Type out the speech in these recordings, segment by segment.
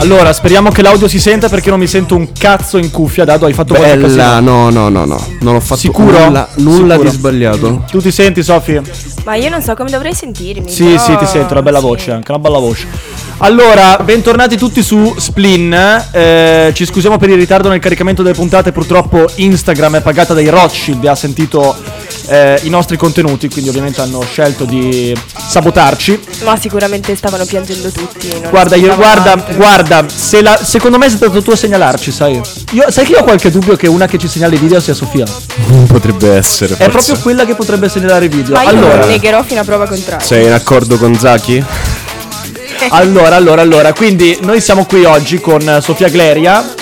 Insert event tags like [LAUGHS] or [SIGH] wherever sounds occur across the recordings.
Allora, speriamo che l'audio si senta perché non mi sento un cazzo in cuffia. Dado, hai fatto qualche Bella, casino. no, no, no, no. Non ho fatto Sicuro? nulla, nulla Sicuro. di sbagliato. Tu ti senti, Sofì? Ma io non so come dovrei sentirmi. Sì, però- sì, ti sento, una bella sì. voce, anche una bella voce. Allora, bentornati tutti su Splin. Eh, ci scusiamo per il ritardo nel caricamento delle puntate. Purtroppo Instagram è pagata dai Rothschild ha sentito eh, i nostri contenuti, quindi ovviamente hanno scelto di sabotarci. Ma sicuramente stavano piangendo tutti. non Guarda, io, guarda, altro. guarda, se la- secondo me sei stato tu a segnalarci, sai. Io, sai che io ho qualche dubbio che una che ci segnala i video sia Sofia. [LAUGHS] Potrebbe essere. È proprio quella che potrebbe segnalare i video. Ma io Allora, negherò fino a prova contraria. Sei in accordo con Zaki? allora, allora, allora. Quindi noi siamo qui oggi con Sofia Gleria.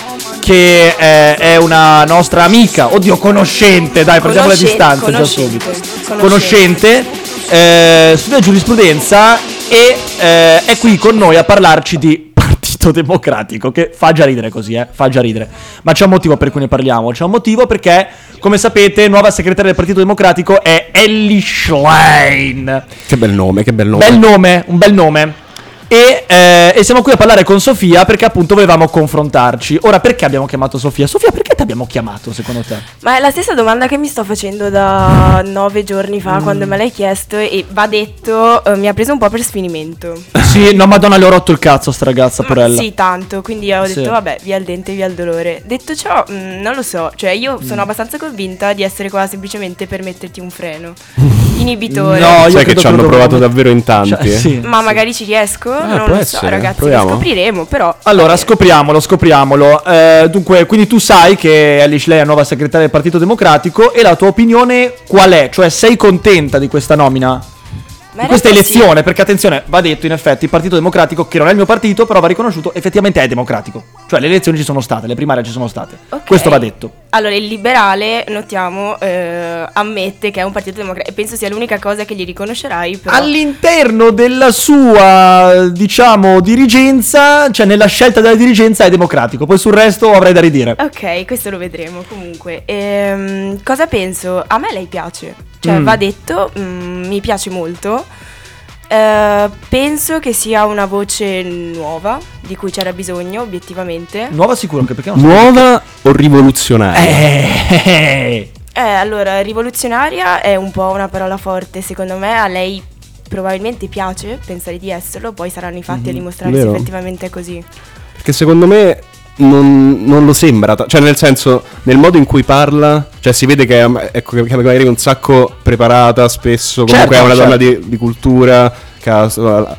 Che eh, è una nostra amica, oddio, conoscente, dai, prendiamo le distanze già conoscente, subito. conoscente. Conoscente, eh, studia giurisprudenza e eh, è qui con noi a parlarci di Partito Democratico, che fa già ridere così, eh, fa già ridere. Ma c'è un motivo per cui ne parliamo, c'è un motivo perché, come sapete, nuova segretaria del Partito Democratico è Ellie Schlein. Che bel nome, che bel nome. Bel nome, un bel nome. E, eh, e siamo qui a parlare con Sofia perché appunto volevamo confrontarci. Ora, perché abbiamo chiamato Sofia? Sofia, perché ti abbiamo chiamato secondo te? Ma è la stessa domanda che mi sto facendo da nove giorni fa quando me l'hai chiesto e va detto, eh, mi ha preso un po' per sfinimento. Sì, no, madonna, le ho rotto il cazzo, sta ragazza, Ma porella. Sì, tanto, quindi ho detto Sì. vabbè, via il dente, via il dolore. Detto ciò, mh, non lo so, cioè io Mm. sono abbastanza convinta di essere qua semplicemente per metterti un freno. [LAUGHS] Inibitore. No, io Sai che ci hanno provato davvero in tanti. Cioè, eh. sì. Ma magari ci riesco? non può lo so, essere, ragazzi, proviamo. lo scopriremo, però. Allora, vabbè. scopriamolo, scopriamolo. Eh, dunque, quindi tu sai che Alice Lei è nuova segretaria del Partito Democratico e la tua opinione qual è? Cioè, sei contenta di questa nomina? In questa realtà sì. elezione, perché attenzione, va detto in effetti, il Partito Democratico, che non è il mio partito, però va riconosciuto, effettivamente è democratico. Cioè, le elezioni ci sono state, le primarie ci sono state. Ok. Questo va detto. Allora, il liberale, notiamo, eh, ammette che è un partito democratico. E penso sia l'unica cosa che gli riconoscerai. Però... All'interno della sua, diciamo, dirigenza, cioè nella scelta della dirigenza è democratico, poi sul resto avrei da ridire. Ok, questo lo vedremo comunque. Ehm, cosa penso? A me lei piace. Cioè, Mm. va detto, mm, mi piace molto. Eh, penso che sia una voce nuova, di cui c'era bisogno, obiettivamente. Nuova sicuro, anche perché non so. Nuova o rivoluzionaria? Eh, Eh, allora, rivoluzionaria è un po' una parola forte, secondo me. A lei probabilmente piace pensare di esserlo, poi saranno i fatti a dimostrare se effettivamente è così. Perché secondo me non, non lo sembra. Cioè, nel senso, nel modo in cui parla, cioè si vede che è, ecco, che magari è un sacco preparata spesso. Comunque Certo, è una donna certo. di, di cultura. Che ha,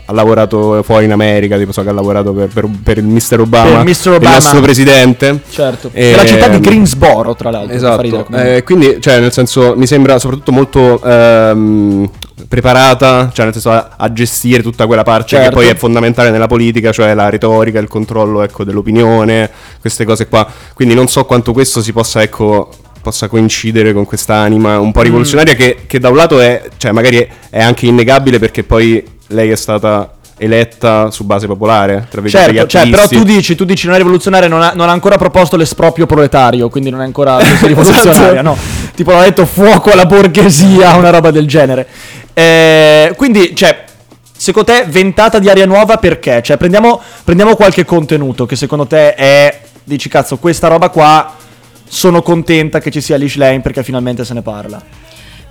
ha lavorato fuori in America, tipo so che ha lavorato per, per- per il Mr. Obama, Per Mr. Obama. il nostro presidente. certo. Ehm, Della città di Greensboro, tra l'altro. Esatto, eh, quindi cioè, nel senso mi sembra soprattutto molto ehm, preparata, cioè nel senso a, a gestire tutta quella parte Certo. che poi è fondamentale nella politica, cioè la retorica, il controllo ecco, dell'opinione, queste cose qua. Quindi non so quanto questo si possa ecco possa coincidere con quest'anima un po' rivoluzionaria che, che da un lato è, cioè magari è anche innegabile perché poi lei è stata eletta su base popolare, tra Certo, cioè, però tu dici, tu dici non è rivoluzionaria, non ha, non ha ancora proposto l'esproprio proletario, quindi non è ancora [LAUGHS] rivoluzionaria, no? Tipo l'ha detto fuoco alla borghesia, una roba del genere. Eh, quindi, cioè, secondo te ventata di aria nuova perché? Cioè, prendiamo, prendiamo qualche contenuto che secondo te è, dici cazzo, questa roba qua sono contenta che ci sia Lish Lane perché finalmente se ne parla.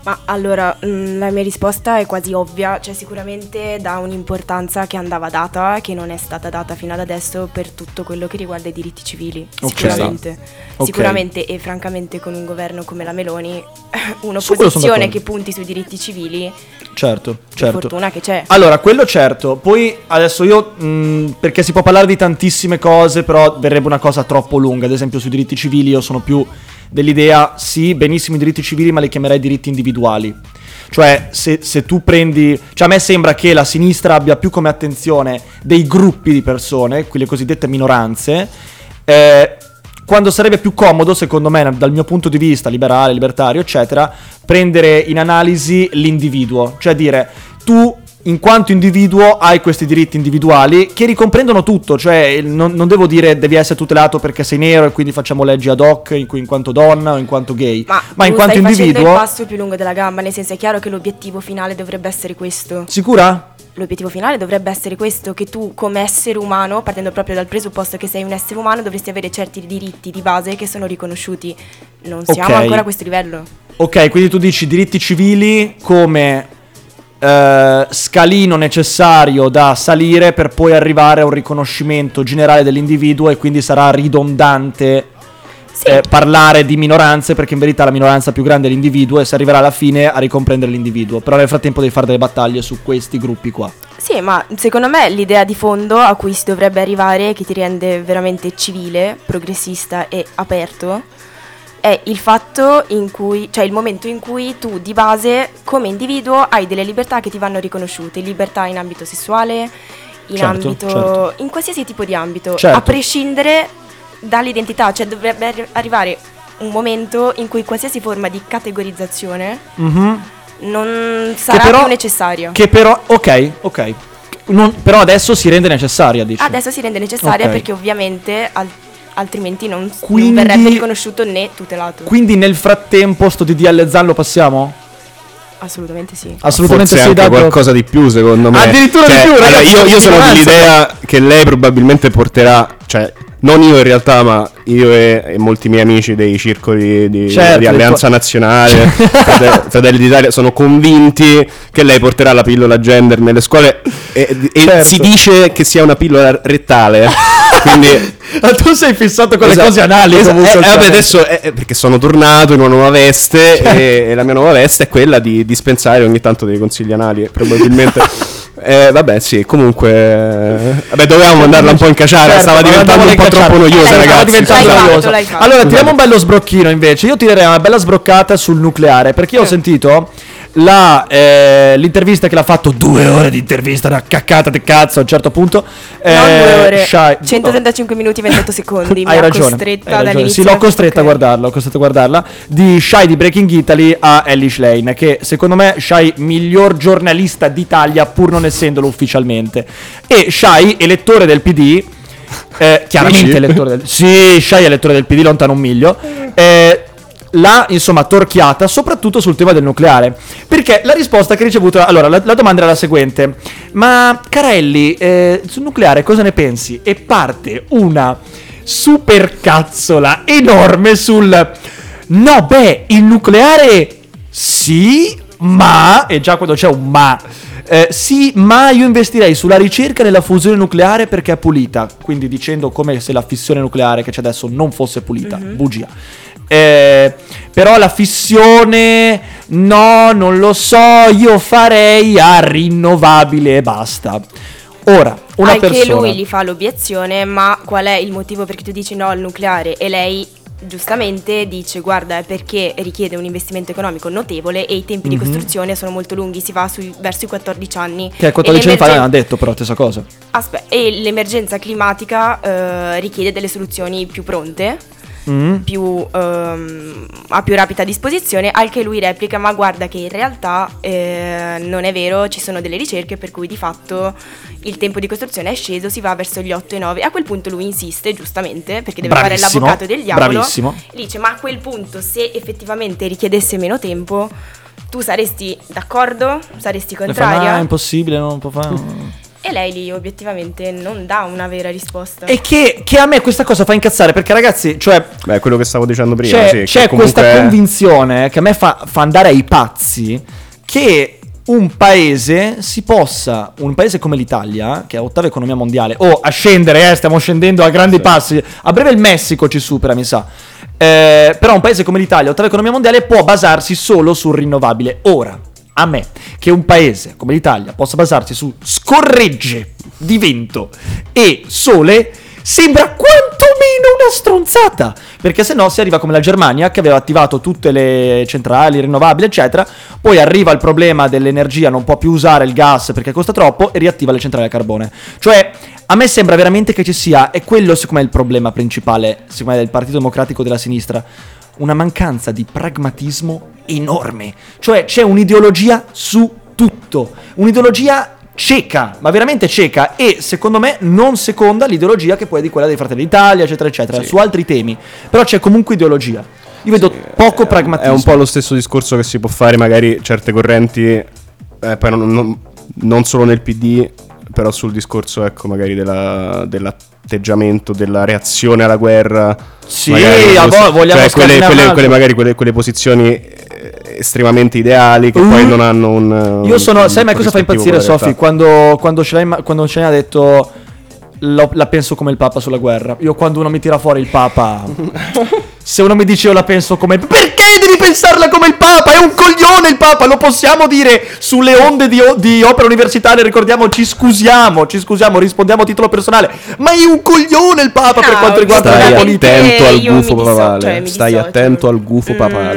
Ma allora, mm, la mia risposta è quasi ovvia, cioè sicuramente dà un'importanza che andava data, che non è stata data fino ad adesso per tutto quello che riguarda i diritti civili, Ok. sicuramente. Ok. Sicuramente e francamente con un governo come la Meloni, [LAUGHS] un'opposizione che punti sui diritti civili, Certo, per certo. fortuna che c'è. Allora, quello certo. Poi adesso io, mh, perché si può parlare di tantissime cose, però verrebbe una cosa troppo lunga. Ad esempio, sui diritti civili io sono più dell'idea, sì, benissimo i diritti civili, ma li chiamerei diritti individuali. Cioè, se, se tu prendi... Cioè, a me sembra che la sinistra abbia più come attenzione dei gruppi di persone, quelle cosiddette minoranze, eh, quando sarebbe più comodo, secondo me, dal mio punto di vista liberale, libertario, eccetera, prendere in analisi l'individuo, cioè dire tu in quanto individuo hai questi diritti individuali che ricomprendono tutto, cioè non, non devo dire devi essere tutelato perché sei nero e quindi facciamo leggi ad hoc in, cui- in quanto donna o in quanto gay, Ma, ma in quanto stai facendo individuo... il passo più lungo della gamba, nel senso è chiaro che l'obiettivo finale dovrebbe essere questo. Sicura? l'obiettivo finale dovrebbe essere questo, che tu come essere umano, partendo proprio dal presupposto che sei un essere umano, dovresti avere certi diritti di base che sono riconosciuti. Non siamo Ok. ancora a questo livello. Ok, quindi tu dici diritti civili come eh, scalino necessario da salire per poi arrivare a un riconoscimento generale dell'individuo e quindi sarà ridondante Sì. eh, parlare di minoranze perché in verità la minoranza più grande è l'individuo e si arriverà alla fine a ricomprendere l'individuo. Però nel frattempo devi fare delle battaglie su questi gruppi qua. Sì, ma secondo me l'idea di fondo a cui si dovrebbe arrivare, che ti rende veramente civile, progressista e aperto, è il fatto in cui, cioè il momento in cui tu di base come individuo hai delle libertà che ti vanno riconosciute, libertà in ambito sessuale, in Certo, ambito, certo. in qualsiasi tipo di ambito, Certo. a prescindere dall'identità, cioè dovrebbe arri- arrivare un momento in cui qualsiasi forma di categorizzazione Mhm. non sarà però- più necessario. Che però, ok, ok. Non- però adesso si rende necessaria, dici. Adesso si rende necessaria Ok. perché ovviamente al- altrimenti non, non Quindi- verrebbe riconosciuto né tutelato. Quindi nel frattempo sto DDL Zan lo passiamo? Assolutamente sì. Assolutamente Forse sì, anche Dato. qualcosa di più, secondo me. Addirittura di Cioè, più, allora, ragazzi, io, io sono dell'idea che lei probabilmente porterà, cioè, non io in realtà, ma io e, e molti miei amici dei circoli di, Certo, di Alleanza. Nazionale, [LAUGHS] Frate- Fratelli d'Italia, sono convinti che lei porterà la pillola gender nelle scuole e, e Certo. si dice che sia una pillola rettale. [LAUGHS] quindi Ma tu sei fissato con le Esatto. cose anali Esatto. Eh, eh, vabbè, cioè. adesso è, è perché sono tornato in una nuova veste e, e la mia nuova veste è quella di dispensare ogni tanto dei consigli anali, probabilmente. [LAUGHS] Eh, vabbè, sì, comunque. eh, Vabbè, dovevamo andarla un po' in cacciare. Certo, stava diventando un po' a troppo noiosa, Eh, Stava ragazzi. diventando L'hai fatto, noiosa. Allora, tiriamo un bello sbrocchino invece. Io tirerei una bella sbroccata sul nucleare. Perché io ho sentito la, eh, l'intervista che l'ha fatto. Due ore di intervista, una caccata di cazzo a un certo punto. non due Eh, ore, Shai- 135 minuti e 28 secondi. [LAUGHS] mi Hai ha ragione, costretta hai ragione. Sì, l'ho costretta a Ok. guardarla, l'ho costretta a guardarla. Di Shai di Breaking Italy a Elish Lane, che secondo me Shai miglior giornalista d'Italia pur non essendolo ufficialmente. E Shai, elettore del PD, eh, chiaramente elettore del Sì, Shai è elettore del PD, lontano un miglio. [LAUGHS] Eh, l'ha insomma torchiata soprattutto sul tema del nucleare perché la risposta che ricevuto allora la, la domanda era la seguente ma Carelli eh, sul nucleare cosa ne pensi e parte una super cazzola enorme sul no beh il nucleare sì ma e già quando c'è un ma eh, sì, ma io investirei sulla ricerca della fusione nucleare perché è pulita. Quindi dicendo come se la fissione nucleare che c'è adesso non fosse pulita. Bugia. Eh, però la fissione, no, non lo so. Io farei a rinnovabile e basta. Ora, una Anche persona. lui gli fa l'obiezione, ma qual è il motivo perché tu dici no al nucleare? E lei giustamente dice guarda è perché richiede un investimento economico notevole e i tempi di costruzione sono molto lunghi, si va sui- verso i 14 anni. Mhm. Che E 14 anni fa l'hanno detto, però, stessa cosa. Aspe- e l'emergenza climatica eh, richiede delle soluzioni più pronte, Mm. più, ehm, a più rapida disposizione, al che lui replica ma guarda che in realtà eh, non è vero, ci sono delle ricerche per cui di fatto il tempo di costruzione è sceso, si va verso gli 8 e 9. A quel punto lui insiste giustamente perché deve fare Bravissimo, l'avvocato del diavolo. bravissimo. Dice ma a quel punto se effettivamente richiedesse meno tempo... Tu saresti d'accordo? Saresti contraria? "Ma è impossibile, non può fare. E lei lì obiettivamente non dà una vera risposta. E che, che a me questa cosa fa incazzare perché, ragazzi, cioè, Beh, quello che stavo dicendo prima. c'è, sì, che c'è comunque- questa convinzione che a me fa, fa andare ai pazzi che un paese si possa, un paese come l'Italia, che è ottava economia mondiale, o a scendere, eh, stiamo scendendo a grandi passi, a breve il Messico ci supera, mi sa. Eh, però un paese come l'Italia, ottava economia mondiale, può basarsi solo sul rinnovabile. Ora, a me, che un paese come l'Italia possa basarsi su scorregge di vento e sole, sembra quantomeno una stronzata. Perché se no si arriva come la Germania che aveva attivato tutte le centrali rinnovabili, eccetera. Poi arriva il problema dell'energia, non può più usare il gas perché costa troppo e riattiva le centrali a carbone. Cioè, a me sembra veramente che ci sia, e quello secondo me è il problema principale, secondo me, del Partito Democratico della sinistra, una mancanza di pragmatismo enorme. Cioè, c'è un'ideologia su tutto. Un'ideologia cieca, ma veramente cieca e secondo me non seconda l'ideologia che poi è di quella dei Fratelli d'Italia, eccetera, eccetera, Sì. su altri temi. Però c'è comunque ideologia. Io vedo poco È- pragmatismo. È un po' lo stesso discorso che si può fare, magari certe correnti. eh, poi non, non- non solo nel PD, però sul discorso, ecco, magari della- dell'atteggiamento, della reazione alla guerra. Sì, a vo- vogliamo cioè, quelle, quelle- quelle magari quelle, quelle posizioni eh, estremamente ideali che Uh. poi non hanno un... Io sono, un sai mai cosa fa impazzire Sofi? Quando, quando Schlein, quando Schlein ha detto "Lo- la penso come il Papa sulla guerra. Io quando uno mi tira fuori il Papa, [LAUGHS] se uno mi dice io la penso come il Perché devi pensarla come il Papa? È un coglione il Papa, lo possiamo dire sulle onde di, di opera universitaria, ricordiamo, ci scusiamo, ci scusiamo, rispondiamo a titolo personale. Ma è un coglione il Papa per No, quanto riguarda Stai la politica. attento al io mi gufo disso- papale. cioè, Stai dissocio. attento al gufo Mm, papale.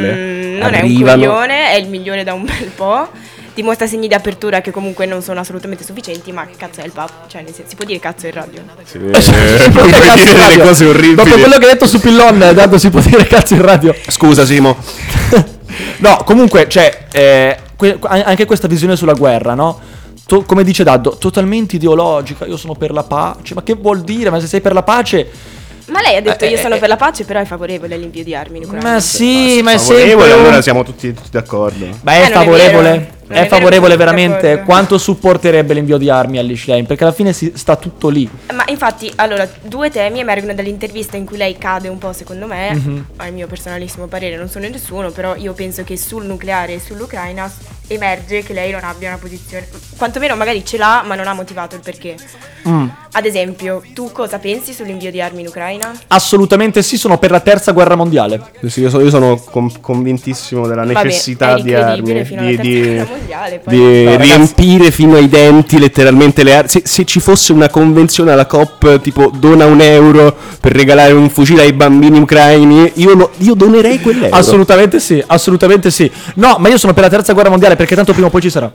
non è un Arrivano- coglione, è il migliore da un bel po'. Dimostra segni di apertura che comunque non sono assolutamente sufficienti, ma cazzo è il papa. Cioè, nel senso, si può dire cazzo in radio. Sì, Eh, [LAUGHS] si può dire cazzo in radio. cose orribili. Dopo quello che hai detto su Pillon, tanto si può dire cazzo in radio. Scusa Simo. [LAUGHS] No, comunque, cioè, eh, que- anche questa visione sulla guerra, no? To- come dice Daddo, totalmente ideologica. Io sono per la pace. Ma che vuol dire? Ma se sei per la pace. Ma lei ha detto Eh, io sono eh, per la pace, però è favorevole all'invio di armi nucleari. Ma sì, ma è Favorevole, sempre. allora siamo tutti, tutti d'accordo. Ma è Eh, favorevole? È, favorevole veramente? Quanto supporterebbe l'invio di armi all'Ishlein? Perché alla fine si sta tutto lì. Ma infatti, allora, due temi emergono dall'intervista in cui lei cade un po', secondo me, Mhm. al mio personalissimo parere, non sono nessuno, però io penso che sul nucleare e sull'Ucraina emerge che lei non abbia una posizione, quantomeno magari ce l'ha, ma non ha motivato il perché. Mm. Ad esempio, tu cosa pensi sull'invio di armi in Ucraina? Assolutamente sì, sono per la terza guerra mondiale. Sì, io sono, io sono con- convintissimo della Vabbè, necessità è di armi, fino alla di, terza di- mondiale, poi- di No, ragazzi- riempire fino ai denti letteralmente le armi. Se, se ci fosse una convenzione alla COP tipo dona un euro per regalare un fucile ai bambini ucraini, io, lo- io donerei quell'euro. Assolutamente sì, assolutamente sì. No, ma io sono per la terza guerra mondiale perché tanto prima o poi ci sarà.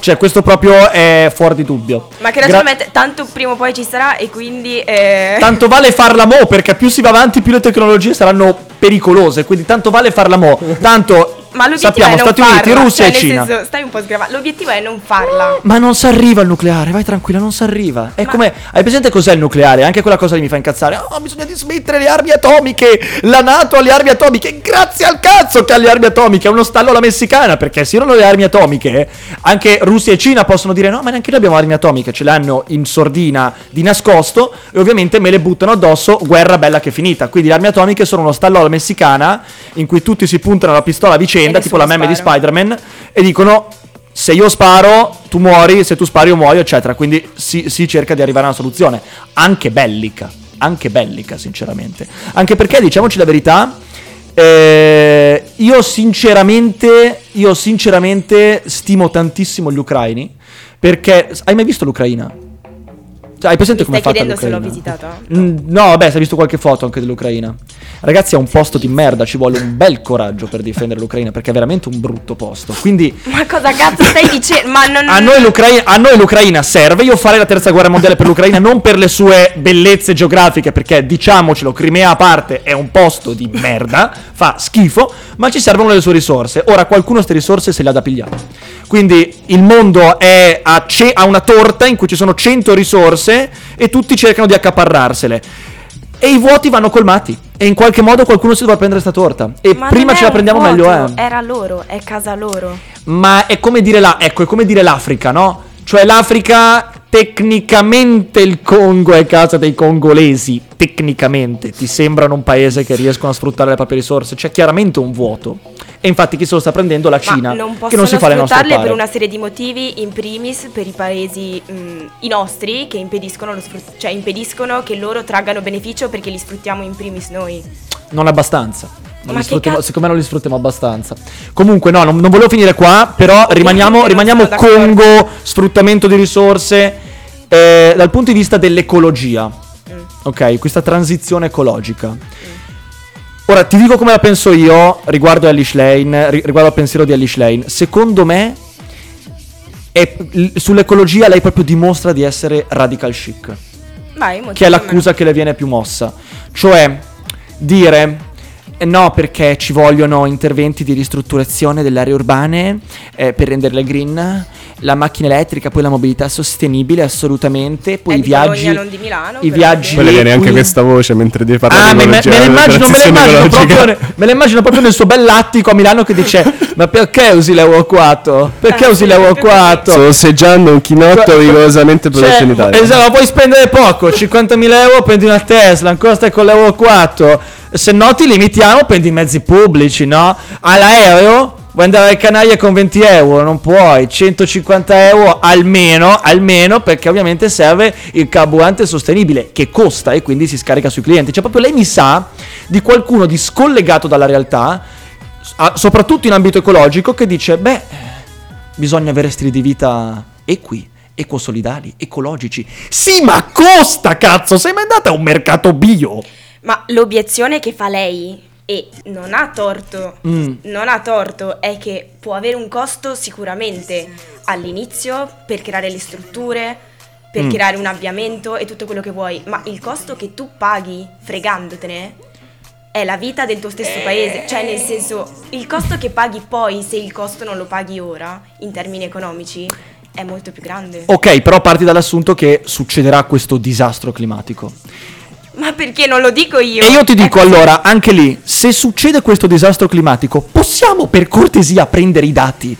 Cioè, questo proprio è fuori di dubbio. Ma che Gra- naturalmente tanto prima o poi ci sarà e quindi... eh, Tanto vale farla mo, perché più si va avanti, più le tecnologie saranno pericolose. Quindi tanto vale farla mo. Tanto Ma l'obiettivo sappiamo è non Stati Uniti, farla, Russia cioè, e Cina. senso, stai un po' sgravando. L'obiettivo è non farla. Ma non si arriva al nucleare, vai tranquilla, non si arriva. È Ma- come. Hai presente cos'è il nucleare? Anche quella cosa lì mi fa incazzare. Oh, bisogna dismettere le armi atomiche. La NATO ha le armi atomiche. Grazie al cazzo che ha le armi atomiche. È uno stallo alla messicana. Perché se non hanno le armi atomiche, anche Russia e Cina possono dire: no, ma neanche noi abbiamo armi atomiche. Ce le hanno in sordina di nascosto. E ovviamente me le buttano addosso. Guerra bella che è finita. Quindi le armi atomiche sono uno stallo alla messicana. In cui tutti si puntano la pistola a vicenda, E tipo la meme di spara. Spider-Man. E dicono: se io sparo, tu muori, se tu spari io muoio, eccetera. Quindi si, si cerca di arrivare a una soluzione, anche bellica, anche bellica, sinceramente. Anche perché, diciamoci la verità, eh, io sinceramente, io sinceramente stimo tantissimo gli ucraini, perché hai mai visto l'Ucraina? Cioè, hai presente Mi come stai è fatta chiedendo se l'ho l'Ucraina? visitata? Mm, No, vabbè, si è visto qualche foto anche dell'Ucraina. Ragazzi, è un posto di merda, ci vuole un bel coraggio per difendere l'Ucraina, perché è veramente un brutto posto. Quindi Ma cosa cazzo stai dicendo? Ma non... a noi, l'Ucraina, a noi l'Ucraina serve. Io farei la terza guerra mondiale per l'Ucraina non per le sue bellezze geografiche, perché diciamocelo, Crimea a parte è un posto di merda, fa schifo, ma ci servono le sue risorse. Ora qualcuno queste risorse se le ha da pigliare. Quindi il mondo è a, ce- a una torta in cui ci sono 100 risorse e tutti cercano di accaparrarsele. E i vuoti vanno colmati. E in qualche modo qualcuno si dovrà prendere sta torta. E Ma prima ce la prendiamo vuoto, meglio è. Era loro, è casa loro. Ma è come dire la, ecco, è come dire l'Africa, no? Cioè l'Africa tecnicamente il Congo è casa dei congolesi, tecnicamente ti sembrano un paese che riescono a sfruttare le proprie risorse, c'è chiaramente un vuoto. E infatti chi se lo sta prendendo? La Cina, che non si fa le nostre pare. per una serie di motivi, in primis per i paesi mh, i nostri che impediscono, lo sfrut- cioè impediscono che loro traggano beneficio perché li sfruttiamo in primis noi. Non abbastanza. Non Ma li che sfruttiamo- cazzo? secondo me non li sfruttiamo abbastanza. Comunque, no, non, non volevo finire qua. Però rimaniamo, rimaniamo. Congo, sfruttamento di risorse. eh, dal punto di vista dell'ecologia, Mm. ok? Questa transizione ecologica. Ora ti dico come la penso io riguardo Alice Lane, ri- riguardo al pensiero di Alice Lane. Secondo me, è- sull'ecologia lei proprio dimostra di essere radical chic Vai, che è l'accusa che le viene più mossa. Cioè, dire eh, no, perché ci vogliono interventi di ristrutturazione delle aree urbane eh, per renderle green la macchina elettrica, poi la mobilità sostenibile, assolutamente. Poi È i di viaggi. Bologna, non di Milano, I viaggi. Poi le viene anche qui- questa voce mentre devi parlare Ah, di me, me, me la immagino, me immagino proprio, me la immagino proprio nel suo bell'attico a Milano che dice: Ma perché usi l'Euro 4? Perché Ah, usi sì, l'Euro proprio 4? Sto osteggiando un chinotto Cioè, rigorosamente prodotto in Italia. Esatto, puoi spendere poco, 50.000 euro prendi una Tesla, ancora stai con l'Euro 4. Se no ti limitiamo, prendi i mezzi pubblici, no? All'aereo vuoi andare alle Canarie con 20 euro, non puoi, 150 euro almeno, almeno perché ovviamente serve il carburante sostenibile che costa e quindi si scarica sui clienti. Cioè proprio lei mi sa di qualcuno di scollegato dalla realtà, soprattutto in ambito ecologico, che dice, beh, bisogna avere stili di vita equi, ecosolidali, ecologici. Sì, ma costa, cazzo! Sei mai andata a un mercato bio? Ma l'obiezione che fa lei, e non ha torto, Mm. non ha torto, è che può avere un costo sicuramente all'inizio per creare le strutture, per Mm. creare un avviamento e tutto quello che vuoi, ma il costo che tu paghi fregandotene è la vita del tuo stesso paese, cioè nel senso il costo che paghi poi se il costo non lo paghi ora in termini economici è molto più grande. Ok, però parti dall'assunto che succederà questo disastro climatico. Ma perché non lo dico io? E io ti dico così. allora, anche lì, se succede questo disastro climatico, possiamo per cortesia prendere i dati?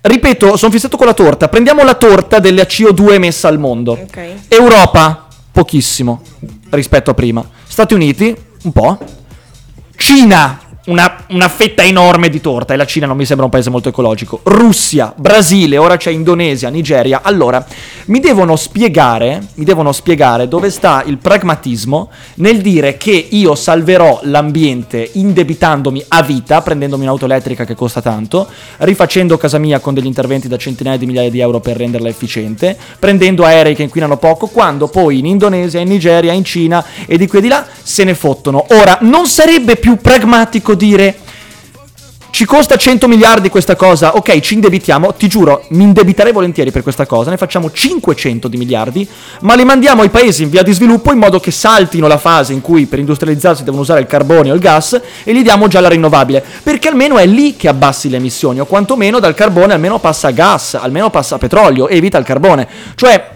Ripeto, sono fissato con la torta. Prendiamo la torta delle CO2 emessa al mondo. Ok. Europa, pochissimo rispetto a prima. Stati Uniti, un po'. Cina, una, una fetta enorme di torta. E la Cina non mi sembra un paese molto ecologico. Russia, Brasile, ora c'è Indonesia, Nigeria. Allora, mi devono spiegare, mi devono spiegare dove sta il pragmatismo nel dire che io salverò l'ambiente indebitandomi a vita, prendendomi un'auto elettrica che costa tanto, rifacendo casa mia con degli interventi da centinaia di migliaia di euro per renderla efficiente, prendendo aerei che inquinano poco, quando poi in Indonesia, in Nigeria, in Cina e di qui e di là se ne fottono. Ora, non sarebbe più pragmatico dire ci costa 100 miliardi questa cosa, ok, ci indebitiamo, ti giuro, mi indebiterei volentieri per questa cosa, ne facciamo 500 di miliardi, ma li mandiamo ai paesi in via di sviluppo in modo che saltino la fase in cui per industrializzarsi devono usare il carbone o il gas e gli diamo già la rinnovabile, perché almeno è lì che abbassi le emissioni, o quantomeno dal carbone almeno passa gas, almeno passa petrolio, evita il carbone. Cioè,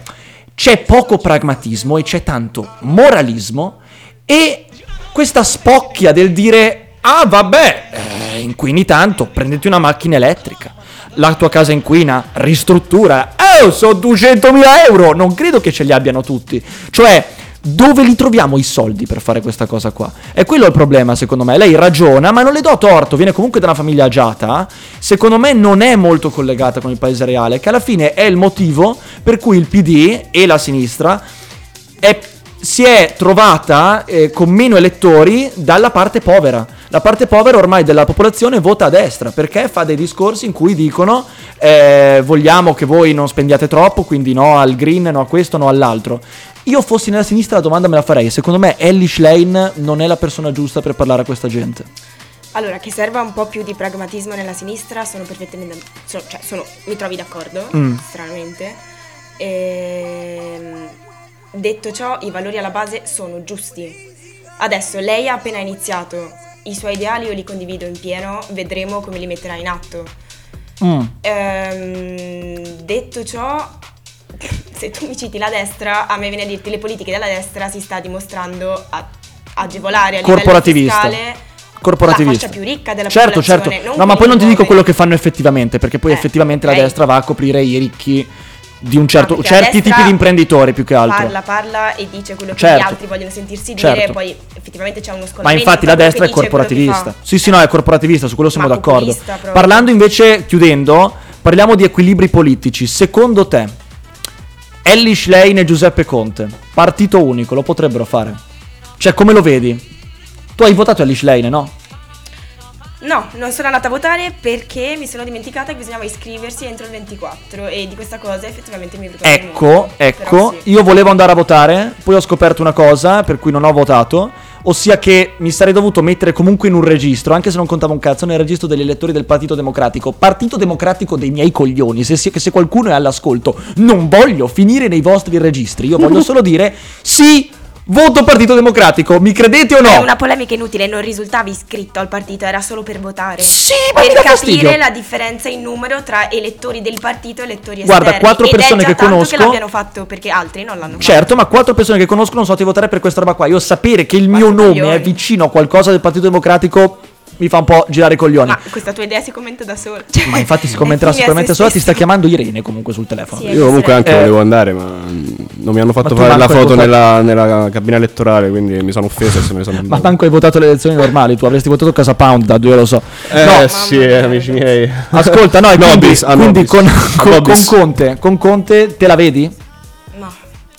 c'è poco pragmatismo e c'è tanto moralismo e questa spocchia del dire ah vabbè eh, inquini tanto prenditi una macchina elettrica la tua casa inquina ristruttura oh sono 200.000 euro non credo che ce li abbiano tutti cioè dove li troviamo i soldi per fare questa cosa qua? È quello il problema, secondo me. Lei ragiona, ma non le do torto, viene comunque da una famiglia agiata. Secondo me non è molto collegata con il paese reale, che alla fine è il motivo per cui il PD e la sinistra è- si è trovata eh, con meno elettori dalla parte povera. La parte povera ormai della popolazione vota a destra perché fa dei discorsi in cui dicono eh, vogliamo che voi non spendiate troppo, quindi no al green, no a questo, no all'altro. Io fossi nella sinistra la domanda me la farei. Secondo me Ellis Lane non è la persona giusta per parlare a questa gente. Allora, che serva un po' più di pragmatismo nella sinistra, sono perfettamente. so- cioè, sono, mi trovi d'accordo, Mm. stranamente. Ehm, detto ciò, i valori alla base sono giusti. Adesso lei ha appena iniziato, i suoi ideali io li condivido in pieno, vedremo come li metterà in atto. Mm. Ehm, detto ciò, se tu mi citi la destra, a me viene a dirti le politiche della destra si sta dimostrando a- agevolare a livello Corporativista. fiscale corporativista. la più ricca della certo, popolazione. certo. non No, ma poi non ti dico quello che fanno effettivamente, perché poi Eh, effettivamente ok. la destra va a coprire i ricchi di un certo, certi tipi di imprenditori più che altro. Parla, parla e dice quello che Certo. gli altri vogliono sentirsi dire, Certo. e poi effettivamente c'è uno Ma scollamento. infatti la destra è corporativista. Sì, sì, no, è corporativista, su quello siamo Ma d'accordo. Parlando invece, chiudendo, parliamo di equilibri politici. Secondo te, Ellis Lane e Giuseppe Conte, partito unico, lo potrebbero fare? Cioè, come lo vedi? Tu hai votato Ellis Lane, no? No, non sono andata a votare perché mi sono dimenticata che bisognava iscriversi entro il 24 e di questa cosa effettivamente mi venuto Ecco, ecco, io volevo andare a votare, poi ho scoperto una cosa per cui non ho votato, ossia che mi sarei dovuto mettere comunque in un registro, anche se non contava un cazzo, nel registro degli elettori del Partito Democratico. Partito Democratico dei miei coglioni, se, se qualcuno è all'ascolto, non voglio finire nei vostri registri, io voglio [LAUGHS] solo dire sì, Voto Partito Democratico, mi credete o no? È una polemica inutile, non risultavi iscritto al partito, era solo per votare. Sì, ma per capire fastidio. la differenza in numero tra elettori del partito e elettori Guarda, esterni. quattro Ed persone che conosco- che l'abbiano fatto perché altri non l'hanno Certo, ma quattro persone che conosco non so di votare per questa roba qua. Io sapere che il mio Quattro nome è vicino a qualcosa del Partito Democratico mi fa un po' girare i coglioni. Ma questa tua idea si commenta da sola. Cioè, Ma infatti si commenterà [LAUGHS] sicuramente se sola. Ti sta chiamando Irene comunque sul telefono. Sì, Io comunque anche Eh. volevo andare, ma non mi hanno fatto fare la foto nella, nella cabina elettorale, quindi mi sono offeso se ne sono Ma manco hai votato le elezioni normali, tu avresti votato Casa Pound, da due lo so. Eh no, sì, mia. amici miei. ascolta, no, quindi, Nobis, ah, quindi con, con- con Conte, con Conte te la vedi? No.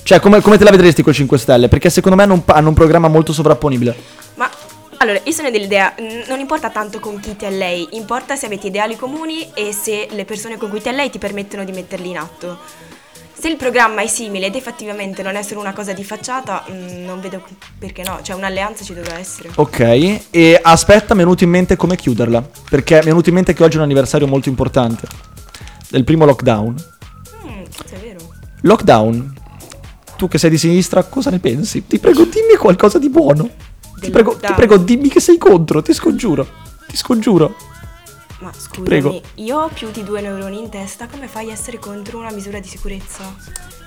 Cioè, come, come te la vedresti col 5 Stelle? Perché secondo me hanno un, hanno un programma molto sovrapponibile. Allora, io sono dell'idea, non importa tanto con chi ti allei, importa se avete ideali comuni e se le persone con cui ti allei ti permettono di metterli in atto. Se il programma è simile ed effettivamente non è solo una cosa di facciata, mm, non vedo perché no, cioè un'alleanza ci dovrà essere. Ok, e aspetta, mi è venuto in mente come chiuderla. Perché mi è venuto in mente che oggi è un anniversario molto importante. Del primo lockdown. Mm, è vero. Lockdown. Tu che sei di sinistra, cosa ne pensi? Ti prego, dimmi qualcosa di buono. Ti prego, ti prego, dimmi che sei contro, ti scongiuro. Ti scongiuro. Ma scusami, Prego. io ho più di due neuroni in testa, come fai a essere contro una misura di sicurezza?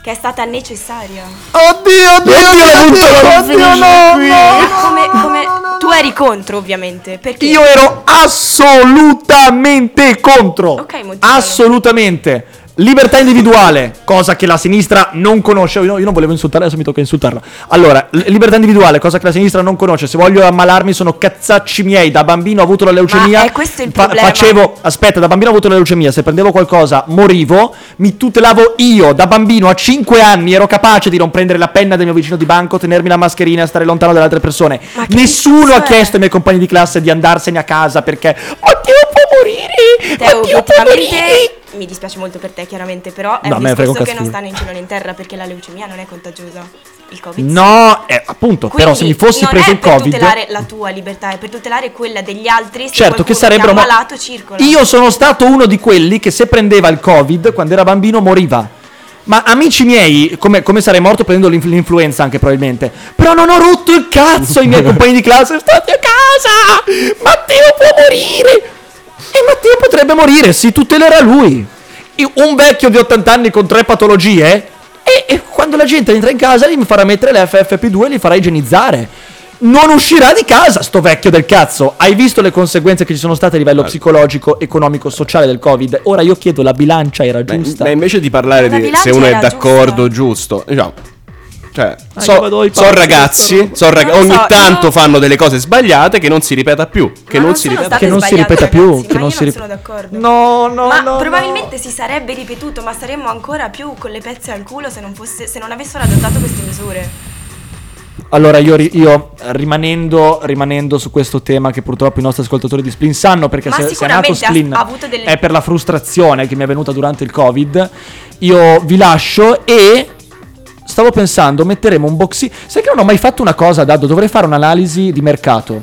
Che è stata necessaria. Oddio, oddio, oddio, oddio, oddio, no, Ma come, come- tu eri contro, ovviamente. Perché? Io ero assolutamente contro. Ok, motivalo. Assolutamente. Libertà individuale, cosa che la sinistra non conosce. Io, io non volevo insultare, adesso mi tocca insultarla. Allora, libertà individuale, cosa che la sinistra non conosce. Se voglio ammalarmi sono cazzacci miei. Da bambino ho avuto la leucemia. Ma è questo il problema. facevo, aspetta, da bambino ho avuto la leucemia. Se prendevo qualcosa, morivo. Mi tutelavo io. Da bambino a 5 anni ero capace di non prendere la penna del mio vicino di banco, tenermi la mascherina e stare lontano dalle altre persone. Nessuno ha chiesto ai miei compagni di classe di andarsene a casa perché Oddio può morire Oddio può morire mi dispiace molto per te chiaramente, però è No, a un me frega discorso che non cazzo. sta né in cielo né in terra perché la leucemia non è contagiosa. Il Covid sì. No, eh, appunto, Quindi però se mi fossi non preso è il per Covid tutelare la tua libertà, è per tutelare quella degli altri se Certo che sarebbero ammalato circola. Io sono stato uno di quelli che se prendeva il Covid quando era bambino moriva. Ma amici miei, come, come sarei morto prendendo l'inf- l'influenza anche probabilmente. Però non ho rotto il cazzo ai miei [LAUGHS] compagni di classe. State a casa! Matteo può morire! E Matteo potrebbe morire, si tutelerà lui. Un vecchio di 80 anni con tre patologie. E, e quando la gente entra in casa gli farà mettere le FFP2 e li farà igienizzare. Non uscirà di casa, sto vecchio del cazzo. Hai visto le conseguenze che ci sono state a livello psicologico, economico, sociale del Covid? Ora io chiedo, la bilancia era giusta? beh, invece di parlare La di se uno è d'accordo, giusto, diciamo, cioè, Ah, so, so ragazzi, so rag- Non ogni so, tanto io- fanno delle cose sbagliate che non si ripeta più. Che Ma non, si ripeta Che non si ripeta più, ragazzi, che ma non io si non rip- sono d'accordo. No, no, Ma no, no. probabilmente si sarebbe ripetuto, ma saremmo ancora più con le pezze al culo se non, fosse, se non avessero adottato queste misure. Allora, io, io, rimanendo, rimanendo su questo tema che purtroppo i nostri ascoltatori di Splin sanno, perché Ma se, se è nato Splin ha avuto delle- è per la frustrazione che mi è venuta durante il Covid, io vi lascio e stavo pensando, metteremo un boxino. Sai che non ho mai fatto una cosa, Dado, dovrei fare un'analisi di mercato.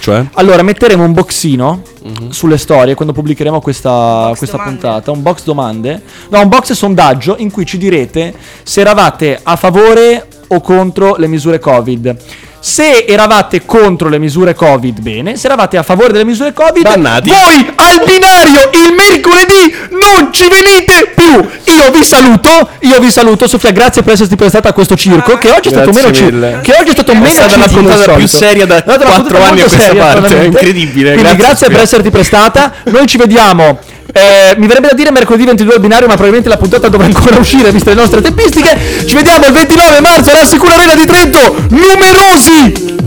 Cioè? Allora, metteremo un boxino sulle storie quando pubblicheremo questa, questa puntata, un box domande, no, un box sondaggio in cui ci direte se eravate a favore o contro le misure Covid. Se eravate contro le misure Covid, bene. Se eravate a favore delle misure Covid, Dannati. voi al binario il mercoledì non ci venite più. Io vi saluto, io vi saluto. Sofia, grazie per esserti prestata a questo circo. Che oggi è stato Grazie meno ci- mille. Che oggi è stato meno stata la circo del puntata più seria da È stata una quattro puntata anni a questa seria, parte. È incredibile. Quindi Grazie, grazie, per esserti prestata. Noi ci vediamo. Eh, mi verrebbe da dire mercoledì 22 al binario, ma probabilmente la puntata dovrà ancora uscire, viste le nostre tempistiche. Ci vediamo il 29 marzo alla Sicura Arena di Trento. Numerosi!